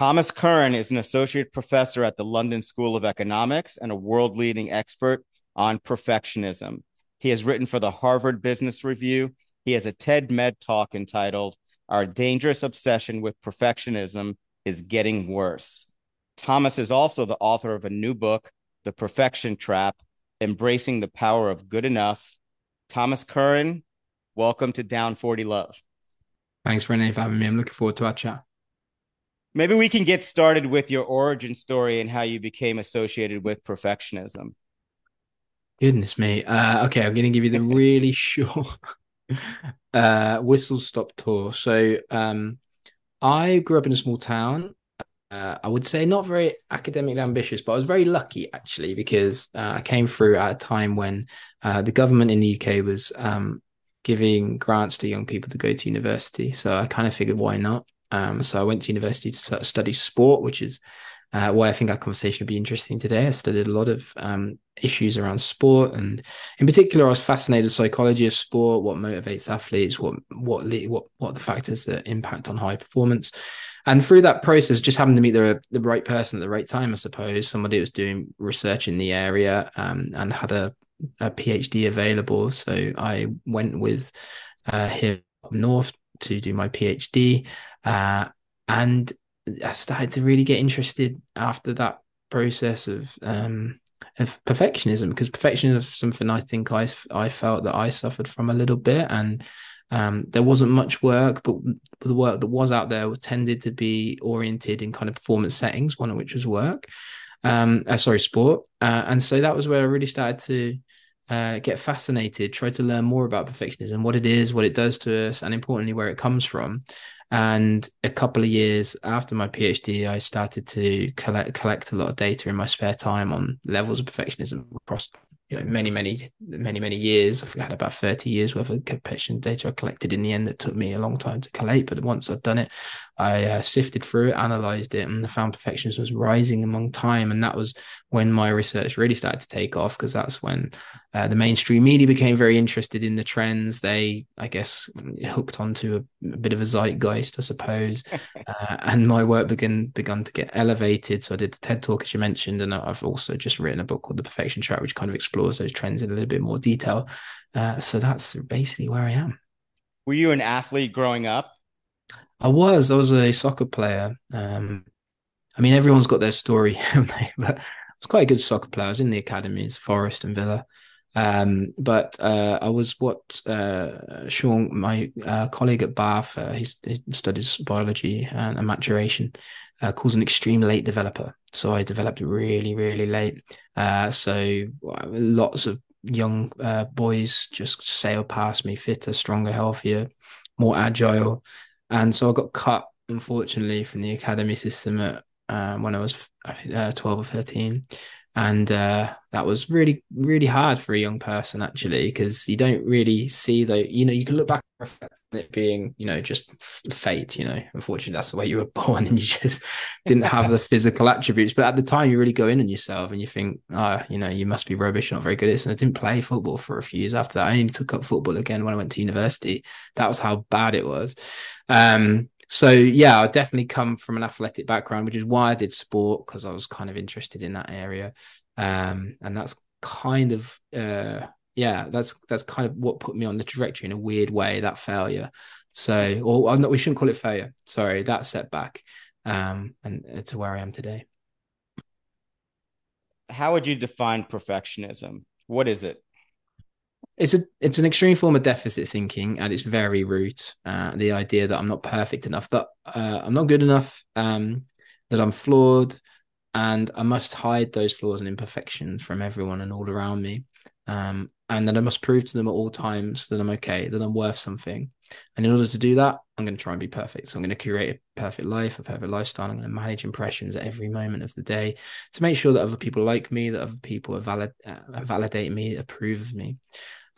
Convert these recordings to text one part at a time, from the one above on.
Thomas Curran is an associate professor at the London School of Economics and a world leading expert on perfectionism. He has written for the Harvard Business Review. He has a TED Med talk entitled Our Dangerous Obsession with Perfectionism is Getting Worse. Thomas is also the author of a new book, The Perfection Trap Embracing the Power of Good Enough. Thomas Curran, welcome to Down 40 Love. Thanks, Renee, for having me. I'm looking forward to our chat. Maybe we can get started with your origin story and how you became associated with perfectionism. Goodness me. Uh, okay, I'm going to give you the really short uh, whistle stop tour. So, um, I grew up in a small town. Uh, I would say not very academically ambitious, but I was very lucky actually because uh, I came through at a time when uh, the government in the UK was um, giving grants to young people to go to university. So I kind of figured, why not? Um, so I went to university to study sport, which is uh, why I think our conversation would be interesting today. I studied a lot of um, issues around sport, and in particular, I was fascinated psychology of sport, what motivates athletes, what what what what the factors that impact on high performance. And through that process, just happened to meet the the right person at the right time, I suppose. Somebody who was doing research in the area um, and had a, a PhD available. So I went with uh, him north to do my PhD. Uh, and I started to really get interested after that process of um, of perfectionism because perfectionism is something I think I I felt that I suffered from a little bit and um, there wasn't much work, but the work that was out there tended to be oriented in kind of performance settings, one of which was work, um, uh, sorry, sport, uh, and so that was where I really started to uh, get fascinated, try to learn more about perfectionism, what it is, what it does to us, and importantly, where it comes from. And a couple of years after my PhD, I started to collect collect a lot of data in my spare time on levels of perfectionism across you know many many many many years i've had about 30 years worth of competition data i collected in the end that took me a long time to collate but once i've done it i uh, sifted through it analyzed it and found perfectionism was rising among time and that was when my research really started to take off because that's when uh, the mainstream media became very interested in the trends they i guess hooked onto a, a bit of a zeitgeist i suppose uh, and my work began begun to get elevated so i did the ted talk as you mentioned and i've also just written a book called the perfection trap which kind of explores those trends in a little bit more detail. Uh, so that's basically where I am. Were you an athlete growing up? I was. I was a soccer player. Um, I mean, everyone's got their story, but Was quite a good soccer player. I was in the academies, Forest and Villa. Um, but uh, I was what uh, Sean, my uh, colleague at Bath, uh, he studies biology and, and maturation, uh, calls an extreme late developer. So I developed really, really late. Uh, so lots of young boys just sail past me, fitter, stronger, healthier, more agile, and so I got cut unfortunately from the academy system at when I was twelve or thirteen. And uh, that was really really hard for a young person actually because you don't really see the you know you can look back at it being you know just fate you know. Unfortunately that's the way you were born and you just didn't have the physical attributes. But at the time you really go in on yourself and you think oh, you know you must be rubbish not very good at this. And I didn't play football for a few years after that. I only took up football again when I went to university. That was how bad it was. Um so yeah, I definitely come from an athletic background, which is why I did sport because I was kind of interested in that area, um, and that's kind of uh, yeah, that's that's kind of what put me on the trajectory in a weird way. That failure, so or not, we shouldn't call it failure. Sorry, that setback, um, and uh, to where I am today. How would you define perfectionism? What is it? It's a it's an extreme form of deficit thinking at its very root. Uh, the idea that I'm not perfect enough, that uh, I'm not good enough, um, that I'm flawed, and I must hide those flaws and imperfections from everyone and all around me, um, and that I must prove to them at all times that I'm okay, that I'm worth something. And in order to do that, I'm going to try and be perfect. So I'm going to curate a perfect life, a perfect lifestyle. I'm going to manage impressions at every moment of the day to make sure that other people like me, that other people valid, uh, validate me, approve of me.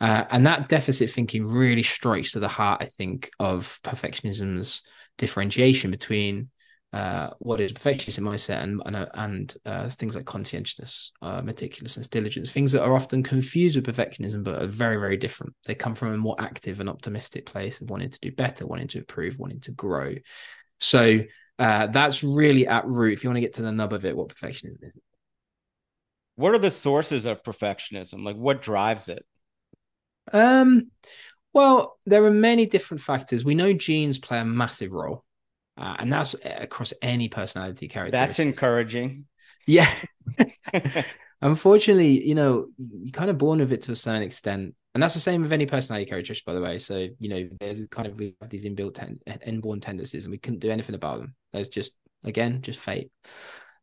Uh, and that deficit thinking really strikes to the heart, I think, of perfectionism's differentiation between uh, what is perfectionism mindset and and, uh, and uh, things like conscientiousness, uh, meticulousness, diligence, things that are often confused with perfectionism, but are very, very different. They come from a more active and optimistic place of wanting to do better, wanting to improve, wanting to grow. So uh, that's really at root. If you want to get to the nub of it, what perfectionism is. What are the sources of perfectionism? Like, what drives it? Um, well, there are many different factors. We know genes play a massive role, uh, and that's across any personality characteristic. That's encouraging. Yeah. Unfortunately, you know, you're kind of born with it to a certain extent. And that's the same with any personality characteristic, by the way. So, you know, there's kind of we have these inbuilt ten- inborn tendencies and we couldn't do anything about them. There's just again, just fate.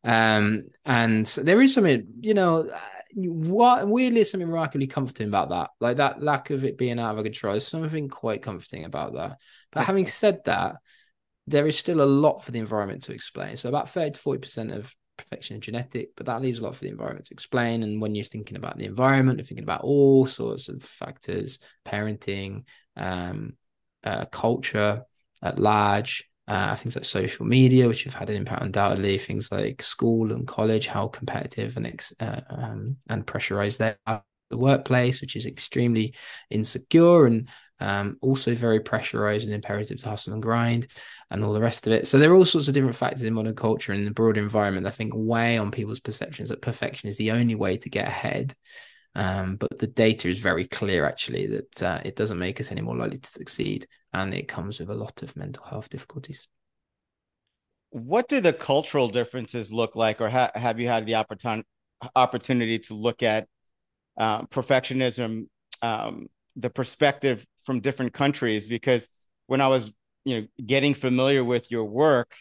Um, and there is something, you know, what weirdly is something remarkably comforting about that. Like that lack of it being out of control. There's something quite comforting about that. But having said that, there is still a lot for the environment to explain. So about 30 to 40% of perfection is genetic, but that leaves a lot for the environment to explain. And when you're thinking about the environment, you're thinking about all sorts of factors, parenting, um, uh, culture at large, uh, things like social media, which have had an impact undoubtedly, things like school and college, how competitive and ex- uh, um, and pressurized they are the workplace, which is extremely insecure and um, also very pressurized and imperative to hustle and grind and all the rest of it. So there are all sorts of different factors in modern culture and the broader environment that I think weigh on people's perceptions that perfection is the only way to get ahead. Um, but the data is very clear, actually, that uh, it doesn't make us any more likely to succeed, and it comes with a lot of mental health difficulties. What do the cultural differences look like, or ha- have you had the opportun- opportunity to look at uh, perfectionism, um, the perspective from different countries? Because when I was, you know, getting familiar with your work,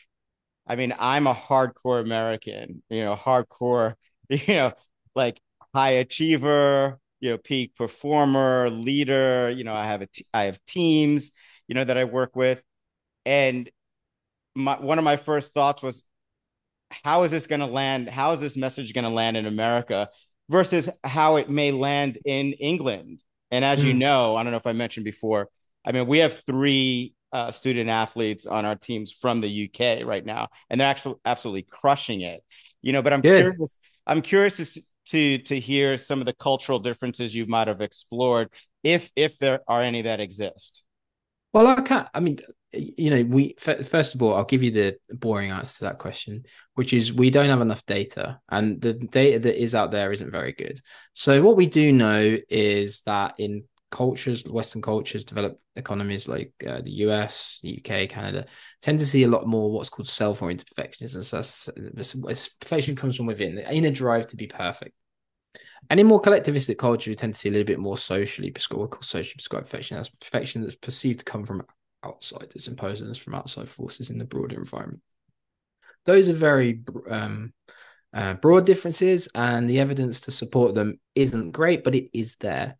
I mean, I'm a hardcore American, you know, hardcore, you know, like high achiever, you know, peak performer, leader. You know, I have a t- I have teams, you know, that I work with, and my one of my first thoughts was, how is this going to land? How is this message going to land in America versus how it may land in England? And as mm. you hmm. know, I don't know if I mentioned before, I mean, we have three uh, student athletes on our teams from the UK right now, and they're actually absolutely crushing it. You know, but I'm Good. curious. I'm curious to to to hear some of the cultural differences you might have explored, if if there are any that exist. Well, I can't. I mean, you know, we first of all, I'll give you the boring answer to that question, which is we don't have enough data, and the data that is out there isn't very good. So what we do know is that in cultures, Western cultures, developed economies like uh, the US, the UK, Canada, tend to see a lot more what's called self-oriented perfectionism. So that's, perfection comes from within, the inner drive to be perfect. And in more collectivistic culture, we tend to see a little bit more socially prescribed, socially prescribed perfection. That's perfection that's perceived to come from outside, that's imposed on us from outside forces in the broader environment. Those are very um, uh, broad differences, and the evidence to support them isn't great, but it is there.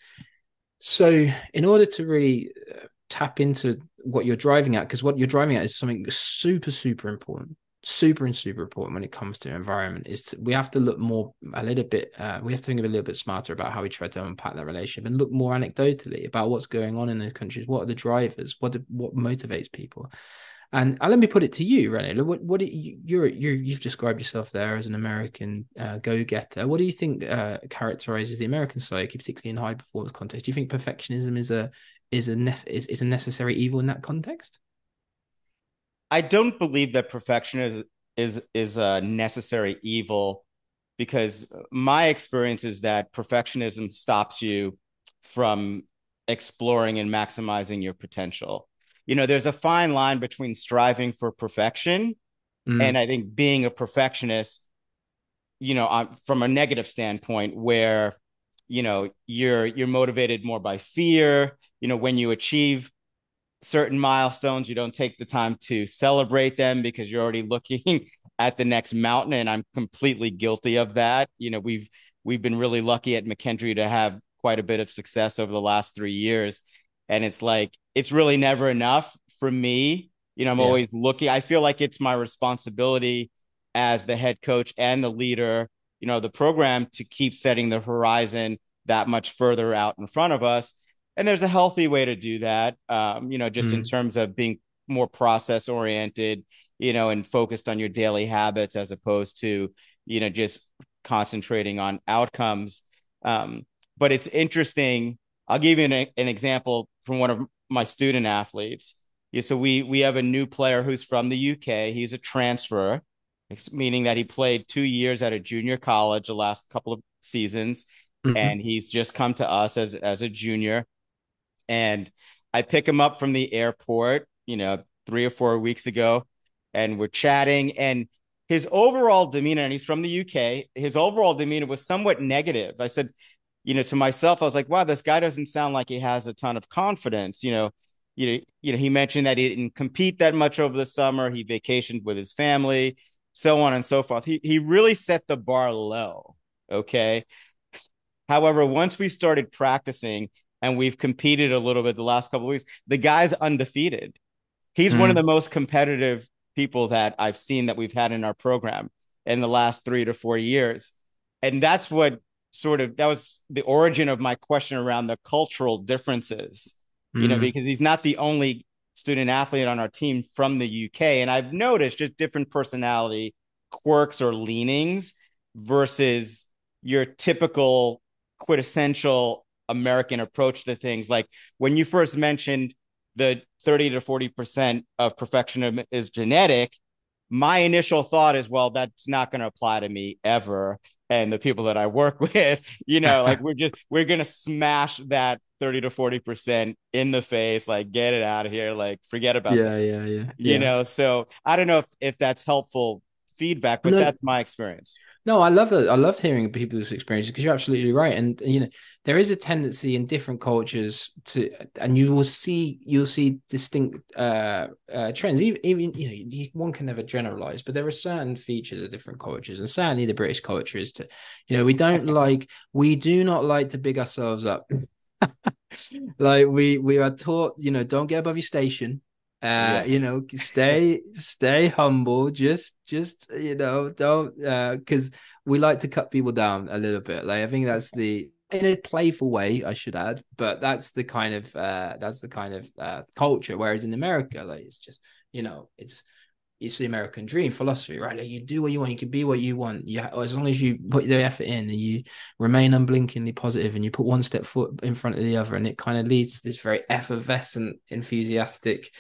So, in order to really uh, tap into what you're driving at, because what you're driving at is something super, super important super and super important when it comes to environment is to, we have to look more a little bit uh, we have to think a little bit smarter about how we try to unpack that relationship and look more anecdotally about what's going on in those countries. What are the drivers? What do, what motivates people? And uh, let me put it to you Rene what what you, you're you're you've described yourself there as an American uh, go-getter. What do you think uh, characterizes the American psyche particularly in high performance context? Do you think perfectionism is a is a ne- is, is a necessary evil in that context I don't believe that perfection is is is a necessary evil because my experience is that perfectionism stops you from exploring and maximizing your potential. You know, there's a fine line between striving for perfection mm. and I think being a perfectionist, you know, from a negative standpoint where you know, you're you're motivated more by fear, you know, when you achieve certain milestones you don't take the time to celebrate them because you're already looking at the next mountain and i'm completely guilty of that. You know we've we've been really lucky at McKendree to have quite a bit of success over the last three years. And it's like it's really never enough for me. You know i'm yeah. always looking i feel like it's my responsibility as the head coach and the leader you know the program to keep setting the horizon that much further out in front of us and there's a healthy way to do that um, you know just mm. in terms of being more process oriented you know and focused on your daily habits as opposed to you know just concentrating on outcomes um, but it's interesting i'll give you an, an example from one of my student athletes Yeah, so we we have a new player who's from the UK. He's a transfer, meaning that he played two years at a junior college the last couple of seasons, mm-hmm. and he's just come to us as as a junior. And I pick him up from the airport, you know, three or four weeks ago, and we're chatting. And his overall demeanor, and he's from the UK, his overall demeanor was somewhat negative. I said, you know, to myself, I was like, wow, this guy doesn't sound like he has a ton of confidence. You know, you know, you know, he mentioned that he didn't compete that much over the summer. He vacationed with his family, so on and so forth. He he really set the bar low. Okay. However, once we started practicing and we've competed a little bit the last couple of weeks, the guy's undefeated. He's mm. one of mm. the most competitive people that I've seen that we've had in our program in the last three to four years. And that's what sort of that was the origin of my question around the cultural differences, mm-hmm. you know, mm-hmm. because he's not the only student athlete on our team from the UK. And I've noticed just different personality quirks or leanings versus your typical quintessential American approach to things. Like when you first mentioned the 30 to 40% of perfectionism is genetic, my initial thought is, well, that's not going to apply to me ever and the people that I work with, you know, like we're just we're gonna smash that 30 to 40 percent in the face, like get it out of here, like forget about yeah, that. yeah, yeah. You yeah. know, so I don't know if, if that's helpful feedback, but no, that's my experience. No, I love that. I love hearing people's experiences because you're absolutely right. And you know, there is a tendency in different cultures to, and you will see you'll see distinct uh, uh, trends. Even, even you know, you, one can never generalize, but there are certain features of different cultures, and certainly the British culture is to, you know, we don't like, we do not like to big ourselves up. like we we are taught, you know, don't get above your station uh yeah. you know stay stay humble just just you know don't uh because we like to cut people down a little bit like i think that's the in a playful way i should add but that's the kind of uh that's the kind of uh culture whereas in america like it's just you know it's it's the American dream philosophy, right? Like you do what you want, you can be what you want. You as long as you put the effort in and you remain unblinkingly positive and you put one step foot in front of the other, and it kind of leads to this very effervescent, enthusiastic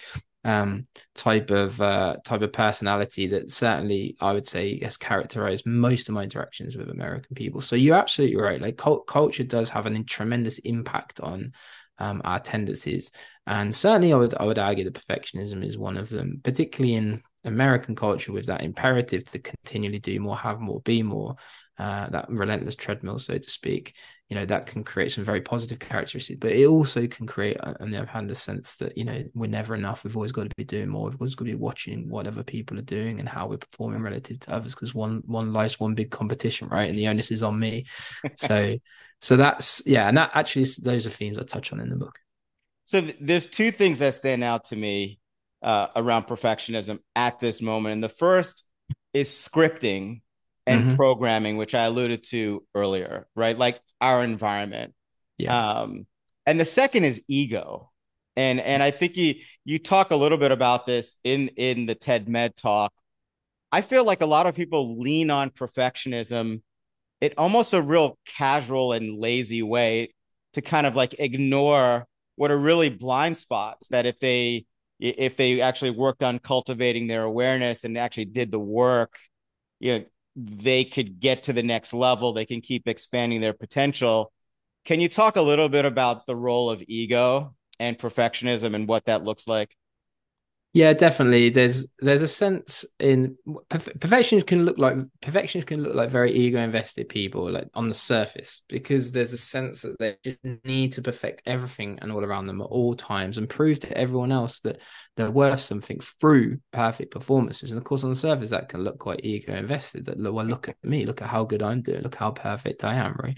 um, type of uh, type of personality that certainly I would say has characterized most of my interactions with American people. So you're absolutely right. Like cult- culture does have a tremendous impact on um, our tendencies, and certainly I would I would argue that perfectionism is one of them, particularly in American culture with that imperative to continually do more, have more, be more uh, that relentless treadmill, so to speak, you know, that can create some very positive characteristics, but it also can create, on the other hand, the sense that, you know, we're never enough. We've always got to be doing more. We've always got to be watching what other people are doing and how we're performing relative to others because one, one life's one big competition, right? And the onus is on me. so, so that's, yeah. And that actually, those are themes I touch on in the book. So th- there's two things that stand out to me uh, around perfectionism at this moment. And the first is scripting and mm-hmm. programming, which I alluded to earlier, right? Like our environment. Yeah. Um, and the second is ego. And and I think you you talk a little bit about this in in the TED Med talk. I feel like a lot of people lean on perfectionism in almost a real casual and lazy way to kind of like ignore what are really blind spots that if they if they actually worked on cultivating their awareness and actually did the work you know they could get to the next level, they can keep expanding their potential. Can you talk a little bit about the role of ego and perfectionism and what that looks like? Yeah, definitely. There's there's a sense in perfectionists can look like perfections can look like very ego invested people, like on the surface, because there's a sense that they just need to perfect everything and all around them at all times and prove to everyone else that they're worth something through perfect performances. And of course, on the surface, that can look quite ego invested. That well, look at me, look at how good I'm doing, look how perfect I am, right?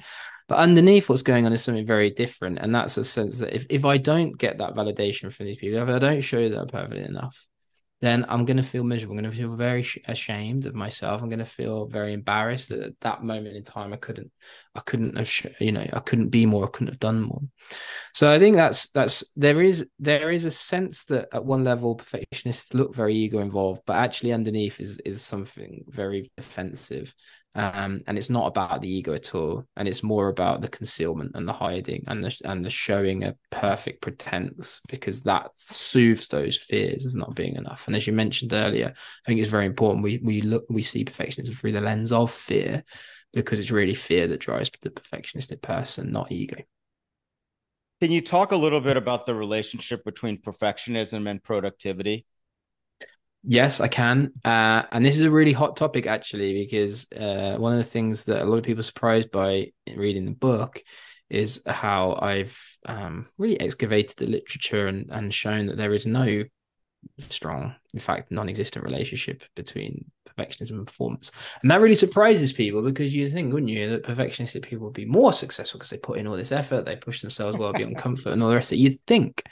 But underneath what's going on is something very different. And that's a sense that if, if I don't get that validation from these people, if I don't show that I'm perfect enough, then I'm going to feel miserable. I'm going to feel very ashamed of myself. I'm going to feel very embarrassed that at that moment in time I couldn't, I couldn't have, you know, I couldn't be more. I couldn't have done more. So I think that's that's there is there is a sense that at one level perfectionists look very ego involved, but actually underneath is is something very defensive um, and it's not about the ego at all and it's more about the concealment and the hiding and the and the showing a perfect pretense because that soothes those fears of not being enough. And as you mentioned earlier i think it's very important we we look we see perfectionism through the lens of fear because it's really fear that drives the perfectionistic person not ego. Can you talk a little bit about the relationship between perfectionism and productivity Yes, I can. Uh, and this is a really hot topic, actually, because uh, one of the things that a lot of people are surprised by reading the book is how I've um, really excavated the literature and, and shown that there is no strong, in fact, non existent relationship between perfectionism and performance. And that really surprises people because you think, wouldn't you, that perfectionistic people would be more successful because they put in all this effort, they push themselves well beyond comfort and all the rest of it. You'd think.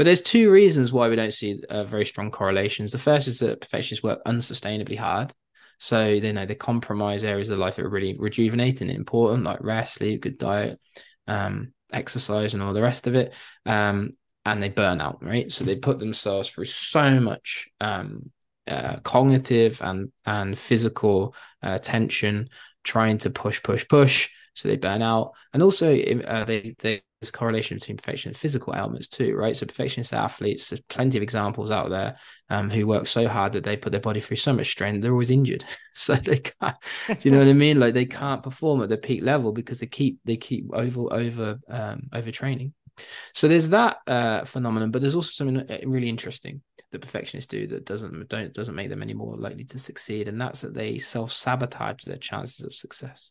But there's two reasons why we don't see uh, very strong correlations. The first is that perfectionists work unsustainably hard. So they know they compromise areas of life that are really rejuvenating and important, like rest, sleep, good diet, um, exercise, and all the rest of it. Um, and they burn out, right? So they put themselves through so much um, uh, cognitive and and physical uh, tension, trying to push, push, push. So they burn out, and also uh, they they there's correlation between perfection and physical ailments too, right? So perfectionist athletes, there's plenty of examples out there um, who work so hard that they put their body through so much strain, they're always injured. so they can't, do you know what I mean? Like they can't perform at the peak level because they keep they keep over over um, overtraining. So there's that uh, phenomenon, but there's also something uh, really interesting that perfectionists do that doesn't don't doesn't make them any more likely to succeed, and that's that they self sabotage their chances of success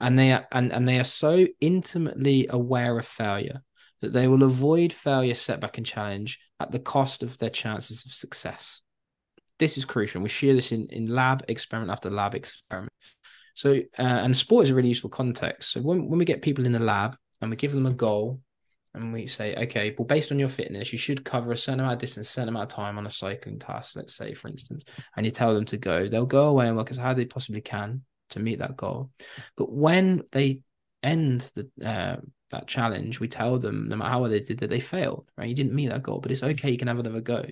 and they are and, and they are so intimately aware of failure that they will avoid failure setback and challenge at the cost of their chances of success. This is crucial we share this in, in lab experiment after lab experiment. So uh, and sport is a really useful context. So when, when we get people in the lab and we give them a goal and we say, okay, well, based on your fitness, you should cover a certain amount of distance, certain amount of time on a cycling task, let's say, for instance, and you tell them to go, they'll go away and work as hard as they possibly can to meet that goal. But when they end the uh, that challenge, we tell them no matter how well they did that they failed, right? You didn't meet that goal, but it's okay. You can have another go.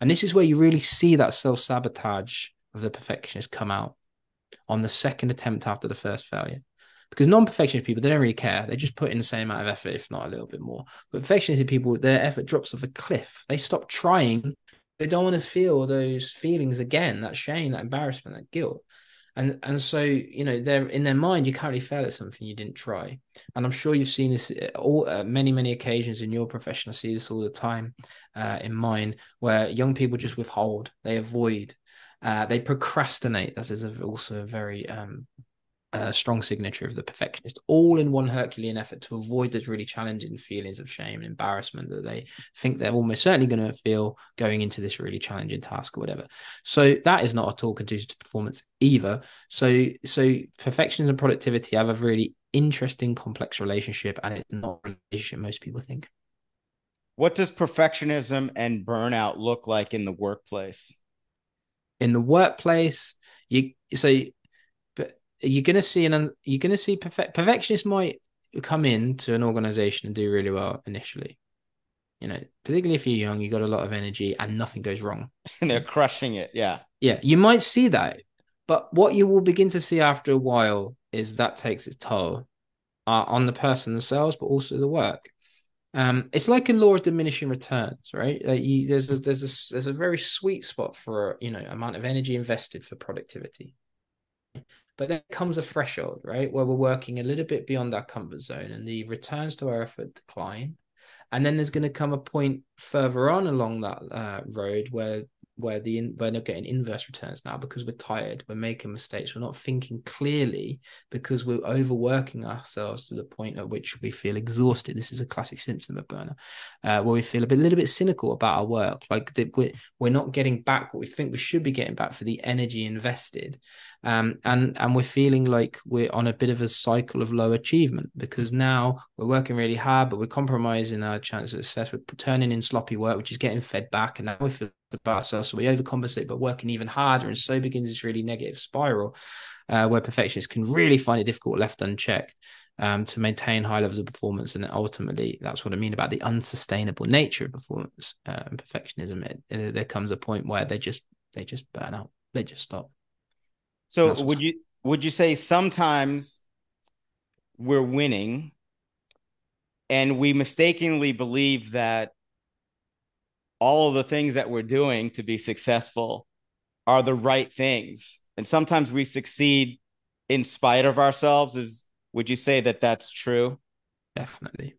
And this is where you really see that self sabotage of the perfectionist come out on the second attempt after the first failure. Because non-perfectionist people, they don't really care. They just put in the same amount of effort, if not a little bit more. But perfectionist people, their effort drops off a cliff. They stop trying. They don't want to feel those feelings again, that shame, that embarrassment, that guilt and and so you know they're in their mind you can't fail at something you didn't try. And i'm sure you've seen this uh, all uh, many many occasions in your profession. I see this all the time uh, in mine where young people just withhold they avoid uh, they procrastinate. That is also a very um, a strong signature of the perfectionist, all in one Herculean effort to avoid those really challenging feelings of shame and embarrassment that they think they're almost certainly going to feel going into this really challenging task or whatever. So that is not at all conducive to performance either. So so perfectionism and productivity have a really interesting, complex relationship, and it's not a relationship most people think. What does perfectionism and burnout look like in the workplace? In the workplace, you so you're going to see an you're going to see perfect perfectionists might come into an organization and do really well initially. You know particularly if you're young you've got a lot of energy and nothing goes wrong. And they're crushing it yeah. Yeah you might see that but what you will begin to see after a while is that takes its toll uh, on the person themselves but also the work. Um, it's like a law of diminishing returns, right? Like you, there's a, there's a there's a very sweet spot for you know amount of energy invested for productivity, but then comes a threshold, right, where we're working a little bit beyond our comfort zone and the returns to our effort decline. And then there's going to come a point further on along that uh, road where where the we're not getting inverse returns now because we're tired, we're making mistakes, we're not thinking clearly because we're overworking ourselves to the point at which we feel exhausted. This is a classic symptom of burnout, uh, where we feel a bit, a little bit cynical about our work, like that we're we're not getting back what we think we should be getting back for the energy invested, um, and and we're feeling like we're on a bit of a cycle of low achievement because now we're working really hard, but we're compromising our chance of success. We're turning in sloppy work, which is getting fed back, and now we feel about ourselves. So we overcompensate, but working even harder. And so begins this really negative spiral uh, where perfectionists can really find it difficult left unchecked um, to maintain high levels of performance. And ultimately, that's what I mean about the unsustainable nature of performance uh, and perfectionism. It, it, there comes a point where they just they just burn out. They just stop. So would you would you say sometimes we're winning and we mistakenly believe that all of the things that we're doing to be successful are the right things? And sometimes we succeed in spite of ourselves. Is would you say that that's true? Definitely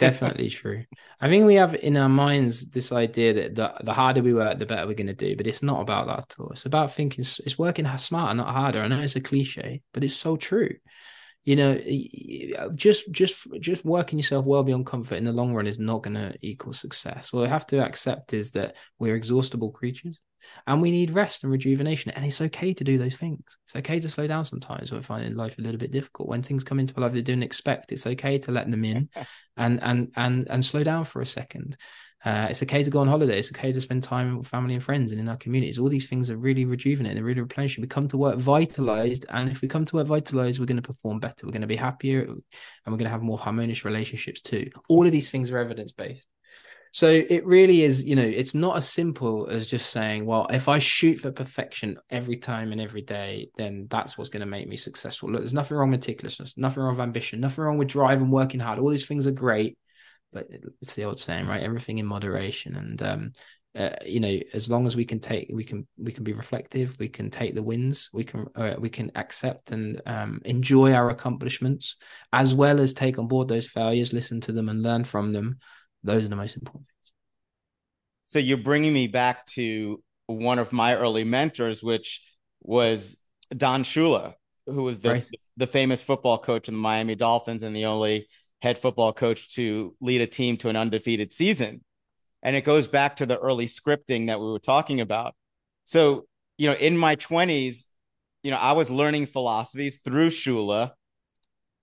definitely true. I think we have in our minds this idea that the, the harder we work the better we're going to do but it's not about that at all. It's about thinking it's working smarter not harder. I know it's a cliche but it's so true. You know just just just working yourself well beyond comfort in the long run is not going to equal success. What we have to accept is that we're exhaustible creatures and we need rest and rejuvenation and it's okay to do those things it's okay to slow down sometimes we're finding life a little bit difficult when things come into our life we didn't expect it's okay to let them in and and and and slow down for a second uh, it's okay to go on holiday. It's okay to spend time with family and friends and in our communities. All these things are really rejuvenating, they're really replenishing. We come to work vitalized, and if we come to work vitalized, we're going to perform better. We're going to be happier, and we're going to have more harmonious relationships too. All of these things are evidence based. So it really is, you know, it's not as simple as just saying, well, if I shoot for perfection every time and every day, then that's what's going to make me successful. Look, there's nothing wrong with meticulousness, nothing wrong with ambition, nothing wrong with drive and working hard. All these things are great but it's the old saying, right? Everything in moderation, and um, uh, you know, as long as we can take, we can we can be reflective, we can take the wins, we can uh, we can accept and um, enjoy our accomplishments, as well as take on board those failures, listen to them, and learn from them. Those are the most important things. So you're bringing me back to one of my early mentors, which was Don Shula, who was the right. the famous football coach in the Miami Dolphins and the only head football coach to lead a team to an undefeated season. And it goes back to the early scripting that we were talking about. So, you know, in my 20s, you know, I was learning philosophies through Shula.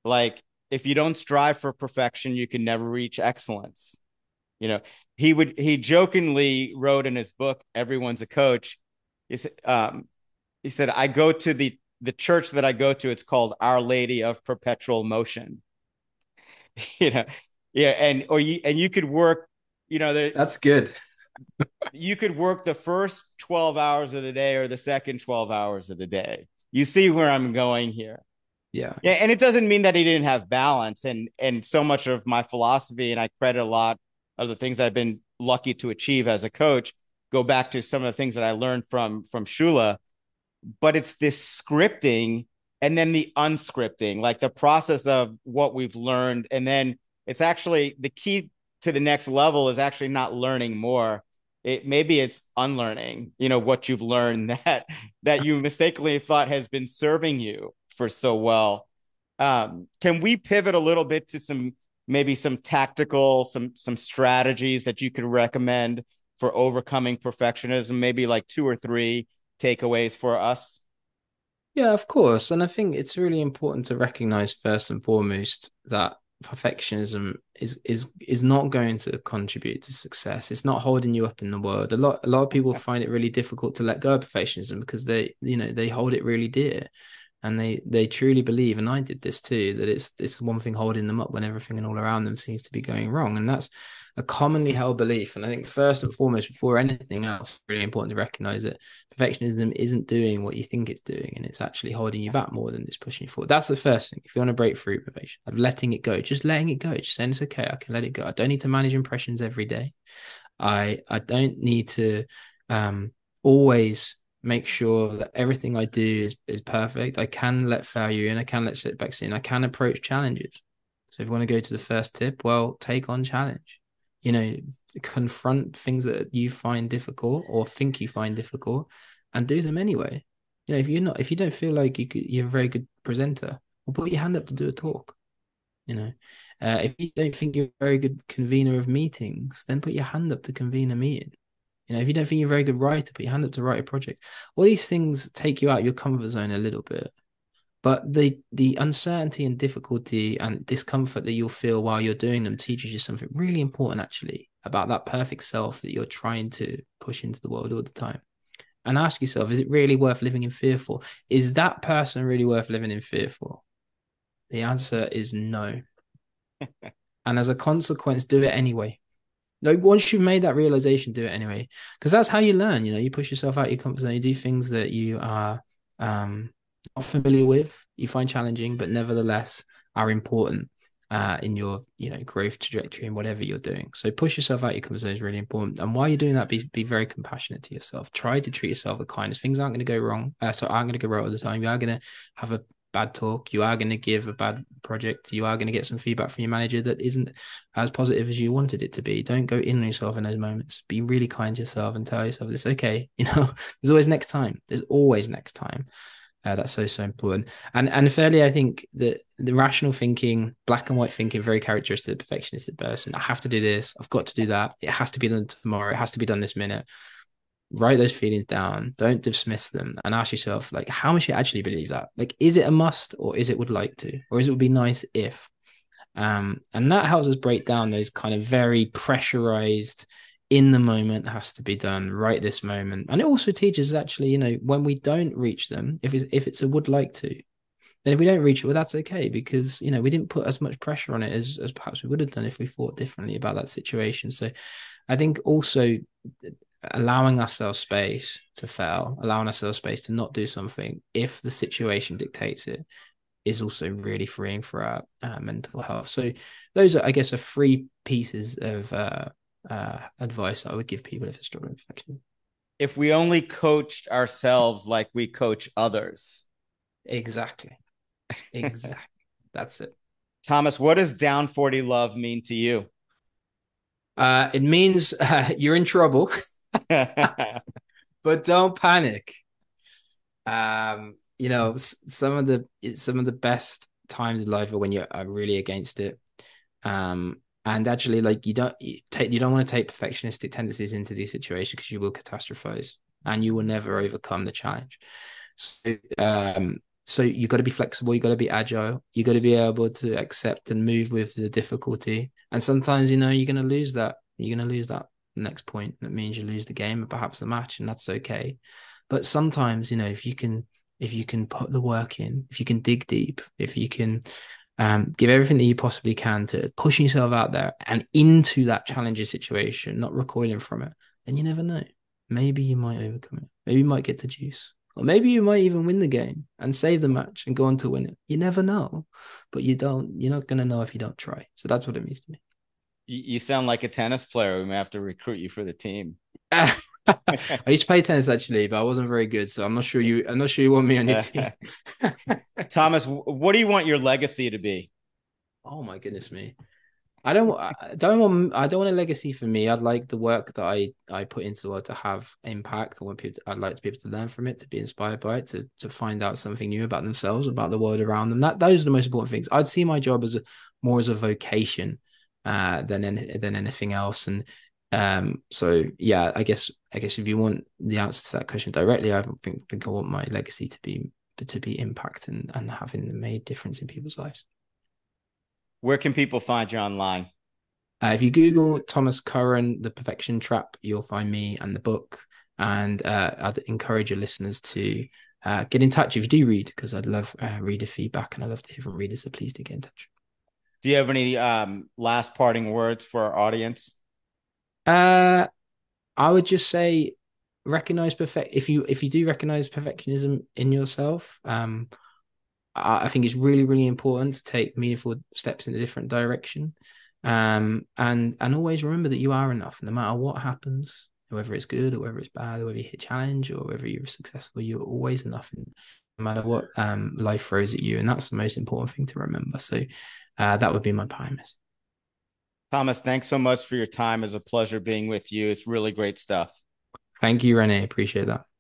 Like, if you don't strive for perfection, you can never reach excellence. You know, he would, he jokingly wrote in his book, Everyone's a Coach. He said, um, he said, I go to the, the church that I go to, it's called Our Lady of Perpetual Motion you know, yeah, and or you and you could work, you know, the, that's good. you could work the first 12 hours of the day or the second 12 hours of the day. You see where I'm going here. Yeah. Yeah. And it doesn't mean that he didn't have balance. And and so much of my philosophy, and I credit a lot of the things I've been lucky to achieve as a coach, go back to some of the things that I learned from from Shula. But it's this scripting and then the unscripting, like the process of what we've learned. And then it's actually the key to the next level is actually not learning more. It maybe it's unlearning, you know, what you've learned that that you mistakenly thought has been serving you for so well. Um, can we pivot a little bit to some maybe some tactical, some some strategies that you could recommend for overcoming perfectionism? Maybe like two or three takeaways for us. Yeah, of course. And I think it's really important to recognize first and foremost that perfectionism is is is not going to contribute to success. It's not holding you up in the world. A lot a lot of people find it really difficult to let go of perfectionism because they you know they hold it really dear and they they truly believe and I did this too that it's it's one thing holding them up when everything and all around them seems to be going wrong and that's a commonly held belief. And I think first and foremost, before anything else, really important to recognize that perfectionism isn't doing what you think it's doing, and it's actually holding you back more than it's pushing you forward. That's the first thing. If you want to break through perfection, of letting it go, just letting it go, just saying it's okay, I can let it go. I don't need to manage impressions every day. I I don't need to um always make sure that everything I do is, is perfect. I can let failure in, I can let setbacks in, I can approach challenges. So if you want to go to the first tip, well, take on challenge you know confront things that you find difficult or think you find difficult and do them anyway you know if you're not if you don't feel like you could, you're a very good presenter well put your hand up to do a talk you know uh, if you don't think you're a very good convener of meetings then put your hand up to convene a meeting you know if you don't think you're a very good writer put your hand up to write a project. All these things take you out your comfort zone a little bit. But the the uncertainty and difficulty and discomfort that you'll feel while you're doing them teaches you something really important actually about that perfect self that you're trying to push into the world all the time. And ask yourself is it really worth living in fear for? Is that person really worth living in fear for? The answer is no. And as a consequence do it anyway like once you've made that realization do it anyway because that's how you learn you know you push yourself out your comfort zone you do things that you are um not familiar with, you find challenging, but nevertheless are important uh, in your you know growth trajectory and whatever you're doing. So push yourself out your comfort zone is really important. And while you're doing that, be be very compassionate to yourself. Try to treat yourself with kindness. Things aren't going to go wrong. Uh, so aren't going to go right all the time. You are going to have a bad talk. You are going to give a bad project. You are going to get some feedback from your manager that isn't as positive as you wanted it to be. Don't go in on yourself in those moments. Be really kind to yourself and tell yourself it's okay. You know, there's always next time. There's always next time. Uh, that's so so important. And and fairly, I think that the rational thinking, black and white thinking, very characteristic of the perfectionistic person. I have to do this. I've got to do that. It has to be done tomorrow. It has to be done this minute. Write those feelings down. Don't dismiss them, and ask yourself, like, how much you actually believe that? Like, is it a must, or is it would like to, or is it would be nice if? Um, and that helps us break down those kind of very pressurized in the moment has to be done right this moment and it also teaches actually you know when we don't reach them if it's if it's a would like to then if we don't reach it well that's okay because you know we didn't put as much pressure on it as as perhaps we would have done if we thought differently about that situation so i think also allowing ourselves space to fail allowing ourselves space to not do something if the situation dictates it is also really freeing for our uh, mental health so those are i guess are three pieces of uh, uh, advice I would give people if they're struggling with perfectionism. If we only coached ourselves like we coach others. Exactly. Exactly. That's it. Thomas, what does down 40 love mean to you? Uh, it means uh, you're in trouble, but don't panic. Um, you know, some of the some of the best times in life are when you're really against it. Um, and actually like you don't you take you don't want to take perfectionistic tendencies into these situations because you will catastrophize and you will never overcome the challenge so um so you've got to be flexible You've got to be agile You've got to be able to accept and move with the difficulty and sometimes you know you're going to lose that you're going to lose that next point that means you lose the game or perhaps the match and that's okay but sometimes you know if you can if you can put the work in if you can dig deep if you can um, give everything that you possibly can to push yourself out there and into that challenging situation, not recoiling from it, then you never know. Maybe you might overcome it. Maybe you might get to deuce. Or maybe you might even win the game and save the match and go on to win it. You never know. But you don't, you're not gonna know if you don't try. So that's what it means to me. You sound like a tennis player. We may have to recruit you for the team. I used to play tennis actually, but I wasn't very good, so I'm not sure you. I'm not sure you want me on your team. Thomas, what do you want your legacy to be? Oh my goodness me! I don't. I don't want. I don't want a legacy for me. I'd like the work that I I put into the world to have impact. I want people. To, I'd like to be able to learn from it, to be inspired by it, to to find out something new about themselves, about the world around them. That those are the most important things. I'd see my job as a more as a vocation uh, than any, than anything else, and um, so yeah, I guess I guess if you want the answer to that question directly, I think think I want my legacy to be to be impact and, and having made difference in people's lives. Where can people find you online? Uh, if you Google Thomas Curran, The Perfection Trap, you'll find me and the book. And uh, I'd encourage your listeners to uh, get in touch if you do read, because I'd love uh, reader feedback and I love to hear from readers. So please do get in touch. Do you have any um, last parting words for our audience? Uh, I would just say recognize perfect. If you if you do recognize perfectionism in yourself, um, I, I think it's really really important to take meaningful steps in a different direction. Um, and and always remember that you are enough, no matter what happens, whether it's good or whether it's bad, or whether you hit challenge or whether you're successful, you're always enough, no matter what um, life throws at you. And that's the most important thing to remember. So uh, that would be my primus. Thomas, thanks so much for your time. It's a pleasure being with you. It's really great stuff. Thank you, Renee. Appreciate that.